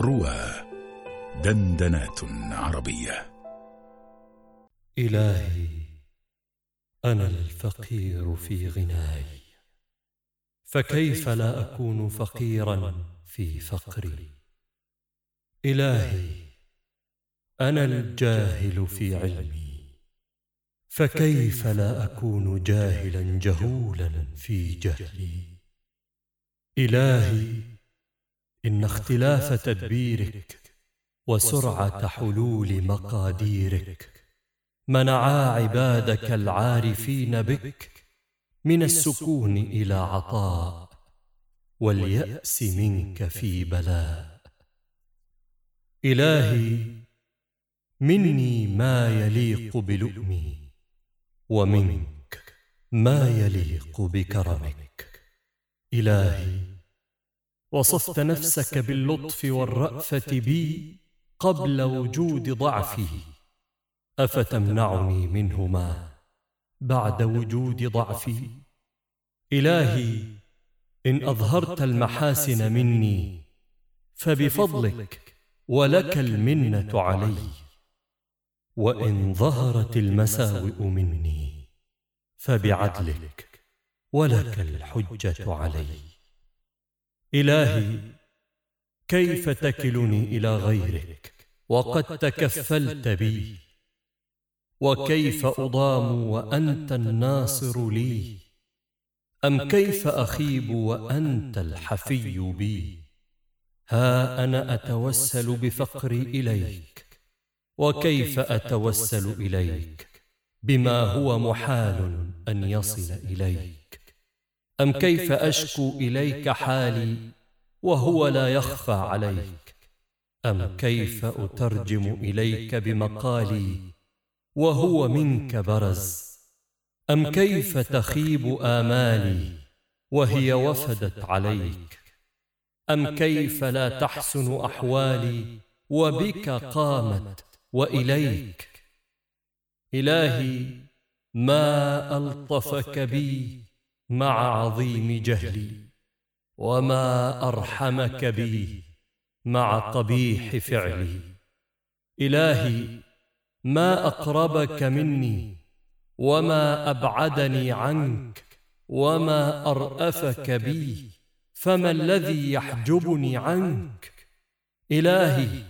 روى دندنات عربية. إلهي أنا الفقير في غناي. فكيف لا أكون فقيرا في فقري؟ إلهي أنا الجاهل في علمي. فكيف لا أكون جاهلا جهولا في جهلي؟ إلهي إن اختلاف تدبيرك وسرعة حلول مقاديرك منعا عبادك العارفين بك من السكون إلى عطاء واليأس منك في بلاء إلهي مني ما يليق بلؤمي ومنك ما يليق بكرمك. إلهي وصفت نفسك باللطف والرأفة بي قبل وجود ضعفي أفتمنعني منهما بعد وجود ضعفي؟ إلهي إن أظهرت المحاسن مني فبفضلك ولك المنة علي. وإن ظهرت المساوئ مني فبعدلك ولك الحجة علي. إلهي كيف تكلني إلى غيرك؟ وقد تكفلت بي. وكيف أضام وأنت الناصر لي؟ أم كيف أخيب وأنت الحفي بي؟ ها أنا أتوسل بفقري إليك. وكيف أتوسل إليك؟ بما هو محال أن يصل إليك. أم كيف أشكو إليك حالي وهو لا يخفى عليك؟ أم كيف أترجم إليك بمقالي؟ وهو منك برز. أم كيف تخيب آمالي؟ وهي وفدت عليك. أم كيف لا تحسن أحوالي؟ وبك قامت وإليك. إلهي ما ألطفك بي. مع عظيم جهلي وما أرحمك بي مع قبيح فعلي. إلهي ما أقربك مني وما أبعدني عنك وما أرأفك بي فما الذي يحجبني عنك؟ إلهي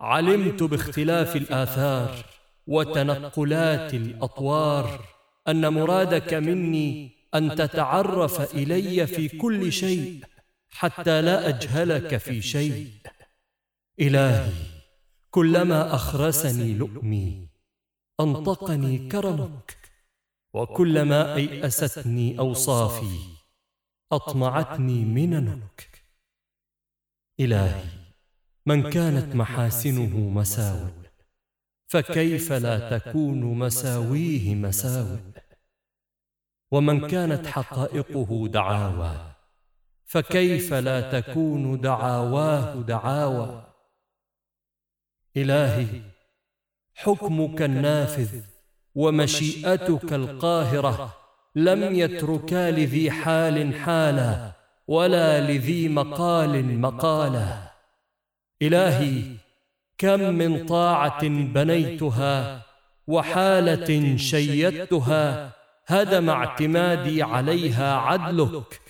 علمت باختلاف الآثار وتنقلات الأطوار أن مرادك مني أن تتعرف إلي في كل شيء حتى لا أجهلك في شيء. إلهي كلما أخرسني لؤمي أنطقني كرمك وكلما أيأستني أوصافي أطمعتني مننك إلهي من كانت محاسنه مساوئ فكيف لا تكون مساويه مساوئ ومن كانت حقائقه دعاوى. فكيف لا تكون دعاواه دعاوى؟ إلهي حكمك النافذ ومشيئتك القاهرة. لم يتركا لذي حال حالا ولا لذي مقال مقالا. إلهي كم من طاعة بنيتها وحالة شيدتها هدم اعتمادي عليها عدلك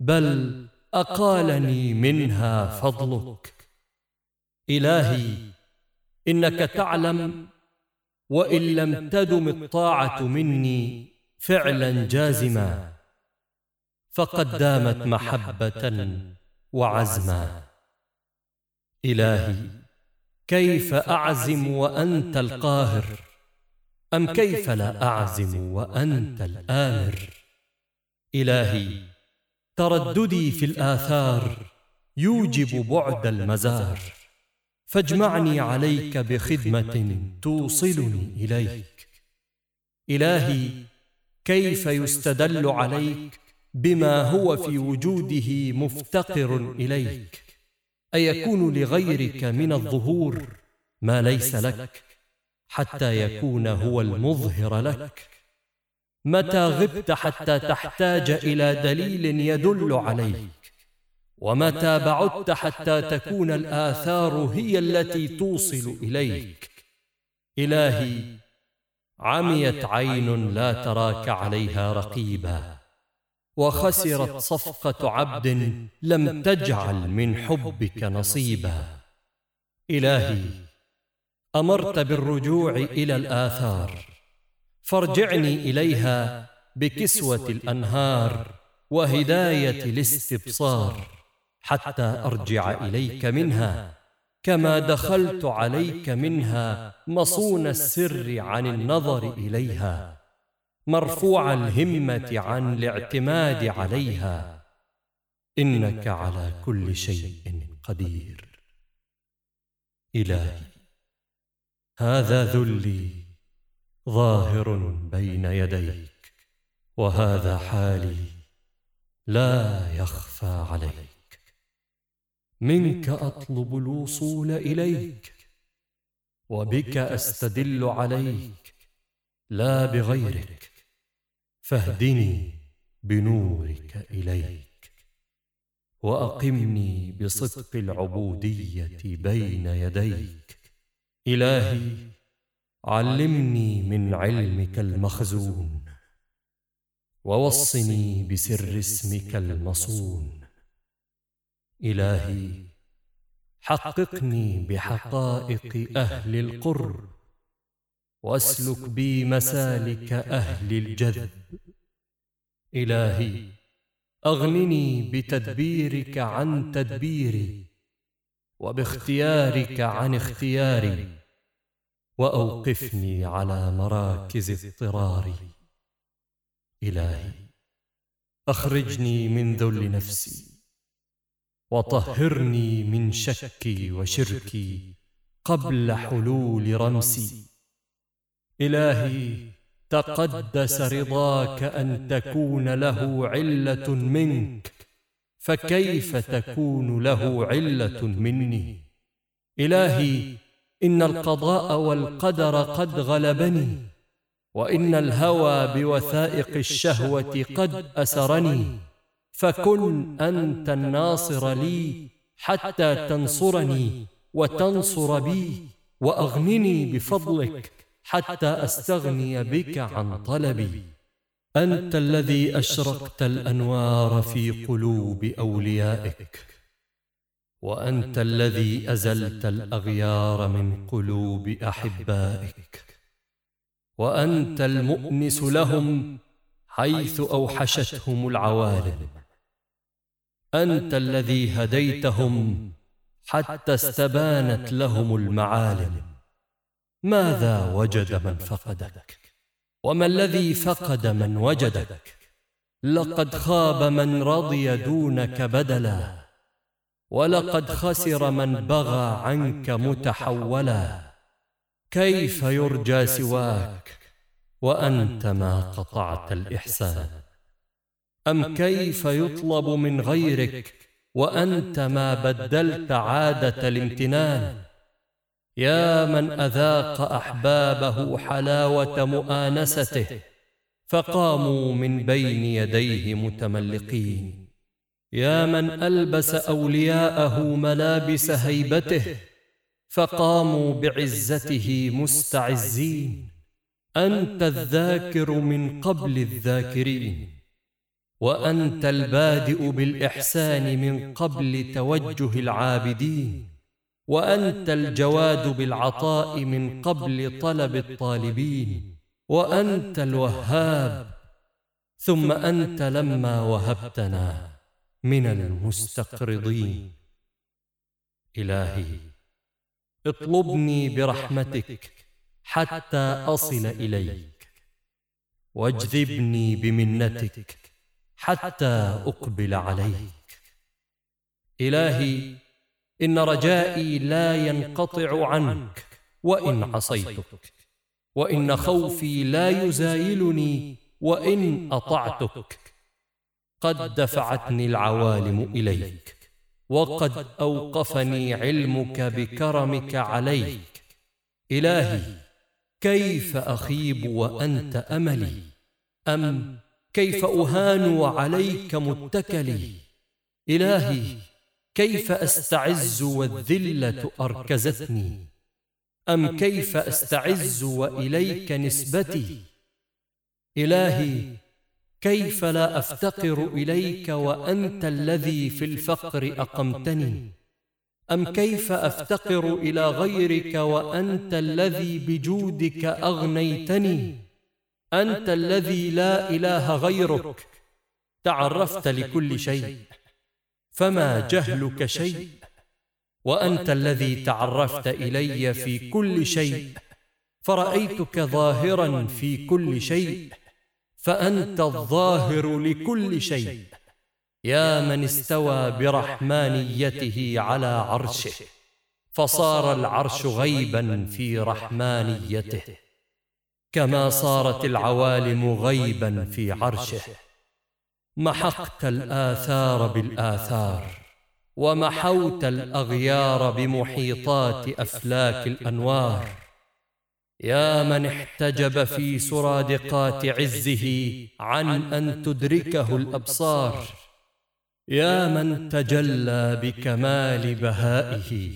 بل أقالني منها فضلك. إلهي إنك تعلم وإن لم تدم الطاعة مني فعلا جازما. فقد دامت محبة وعزما. إلهي كيف أعزم وأنت القاهر؟ أم كيف لا أعزم وأنت الآمر؟ إلهي ترددي في الآثار يوجب بعد المزار. فاجمعني عليك بخدمة توصلني إليك. إلهي كيف يستدل عليك بما هو في وجوده مفتقر إليك. أيكون لغيرك من الظهور؟ ما ليس لك. حتى يكون هو المظهر لك. متى غبت حتى تحتاج إلى دليل يدل عليك. ومتى بعدت حتى تكون الآثار هي التي توصل إليك. إلهي عميت عين لا تراك عليها رقيبا. وخسرت صفقة عبد لم تجعل من حبك نصيبا. إلهي أمرت بالرجوع إلى الآثار. فارجعني إليها بكسوة الأنهار وهداية الاستبصار. حتى أرجع إليك منها. كما دخلت عليك منها مصون السر عن النظر إليها. مرفوع الهمة عن الاعتماد عليها. إنك على كل شيء قدير. إلهي. هذا ذلي ظاهر بين يديك وهذا حالي لا يخفى عليك. منك أطلب الوصول إليك وبك أستدل عليك لا بغيرك. فاهدني بنورك إليك وأقمني بصدق العبودية بين يديك. إلهي علمني من علمك المخزون ووصني بسر اسمك المصون. إلهي حققني بحقائق أهل القرب وأسلك بي مسالك أهل الجذب. إلهي أغنني بتدبيرك عن تدبيري. وباختيارك عن اختياري. وأوقفني على مراكز اضطراري. إلهي أخرجني من ذل نفسي. وطهرني من شكي وشركي قبل حلول رمسي. إلهي تقدس رضاك أن تكون له علة منك. فكيف تكون له علة مني؟ إلهي إن القضاء والقدر قد غلبني وإن الهوى بوثائق الشهوة قد أسرني. فكن أنت الناصر لي حتى تنصرني وتنصر بي. وأغنني بفضلك حتى أستغني بك عن طلبي. أنت الذي أشرقت الأنوار في قلوب أوليائك وأنت الذي أزلت الأغيار من قلوب أحبائك وأنت المؤنس لهم حيث أوحشتهم العوالم. أنت الذي هديتهم حتى استبانت لهم المعالم. ماذا وجد من فقدك؟ وما الذي فقد من وجدك؟ لقد خاب من رضي دونك بدلا ولقد خسر من بغى عنك متحولا. كيف يرجى سواك؟ وأنت ما قطعت الإحسان. أم كيف يطلب من غيرك؟ وأنت ما بدلت عادة الامتنان. يا من أذاق أحبابه حلاوة مؤانسته فقاموا من بين يديه متملقين. يا من ألبس أولياءه ملابس هيبته فقاموا بعزته مستعزين. أنت الذاكر من قبل الذاكرين وأنت البادئ بالإحسان من قبل توجه العابدين. وأنت الجواد بالعطاء من قبل طلب الطالبين وأنت الوهاب ثم أنت لما وهبتنا من المستقرضين. إلهي اطلبني برحمتك حتى أصل إليك واجذبني بمنتك حتى أقبل عليك. إلهي إن رجائي لا ينقطع عنك وإن عصيتك. وإن خوفي لا يزايلني وإن أطعتك. قد دفعتني العوالم إليك وقد أوقفني علمك بكرمك عليك. إلهي كيف أخيب وأنت أملي؟ أم كيف أهان وعليك متكلي؟ إلهي كيف أستعز والذلة أركزتني؟ أم كيف أستعز وإليك نسبتي؟ إلهي كيف لا أفتقر إليك وأنت الذي في الفقر أقمتني؟ أم كيف أفتقر إلى غيرك وأنت الذي بجودك أغنيتني؟ أنت الذي لا إله غيرك. تعرفت لكل شيء. فما جهلك شيء؟ وأنت الذي تعرفت إلي في كل شيء. فرأيتك ظاهرا في كل شيء. فأنت الظاهر لكل شيء. يا من استوى برحمانيته على عرشه. فصار العرش غيبا في رحمانيته. كما صارت العوالم غيبا في عرشه. محقت الآثار بالآثار ومحوت الأغيار بمحيطات أفلاك الأنوار. يا من احتجب في سرادقات عزه عن أن تدركه الأبصار. يا من تجلى بكمال بهائه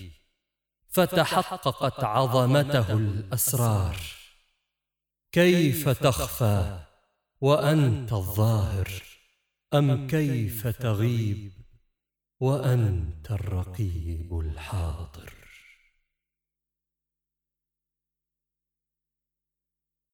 فتحققت عظمته الأسرار. كيف تخفى وأنت الظاهر؟ أم كيف تغيب؟ وأنت الرقيب. الحاضر.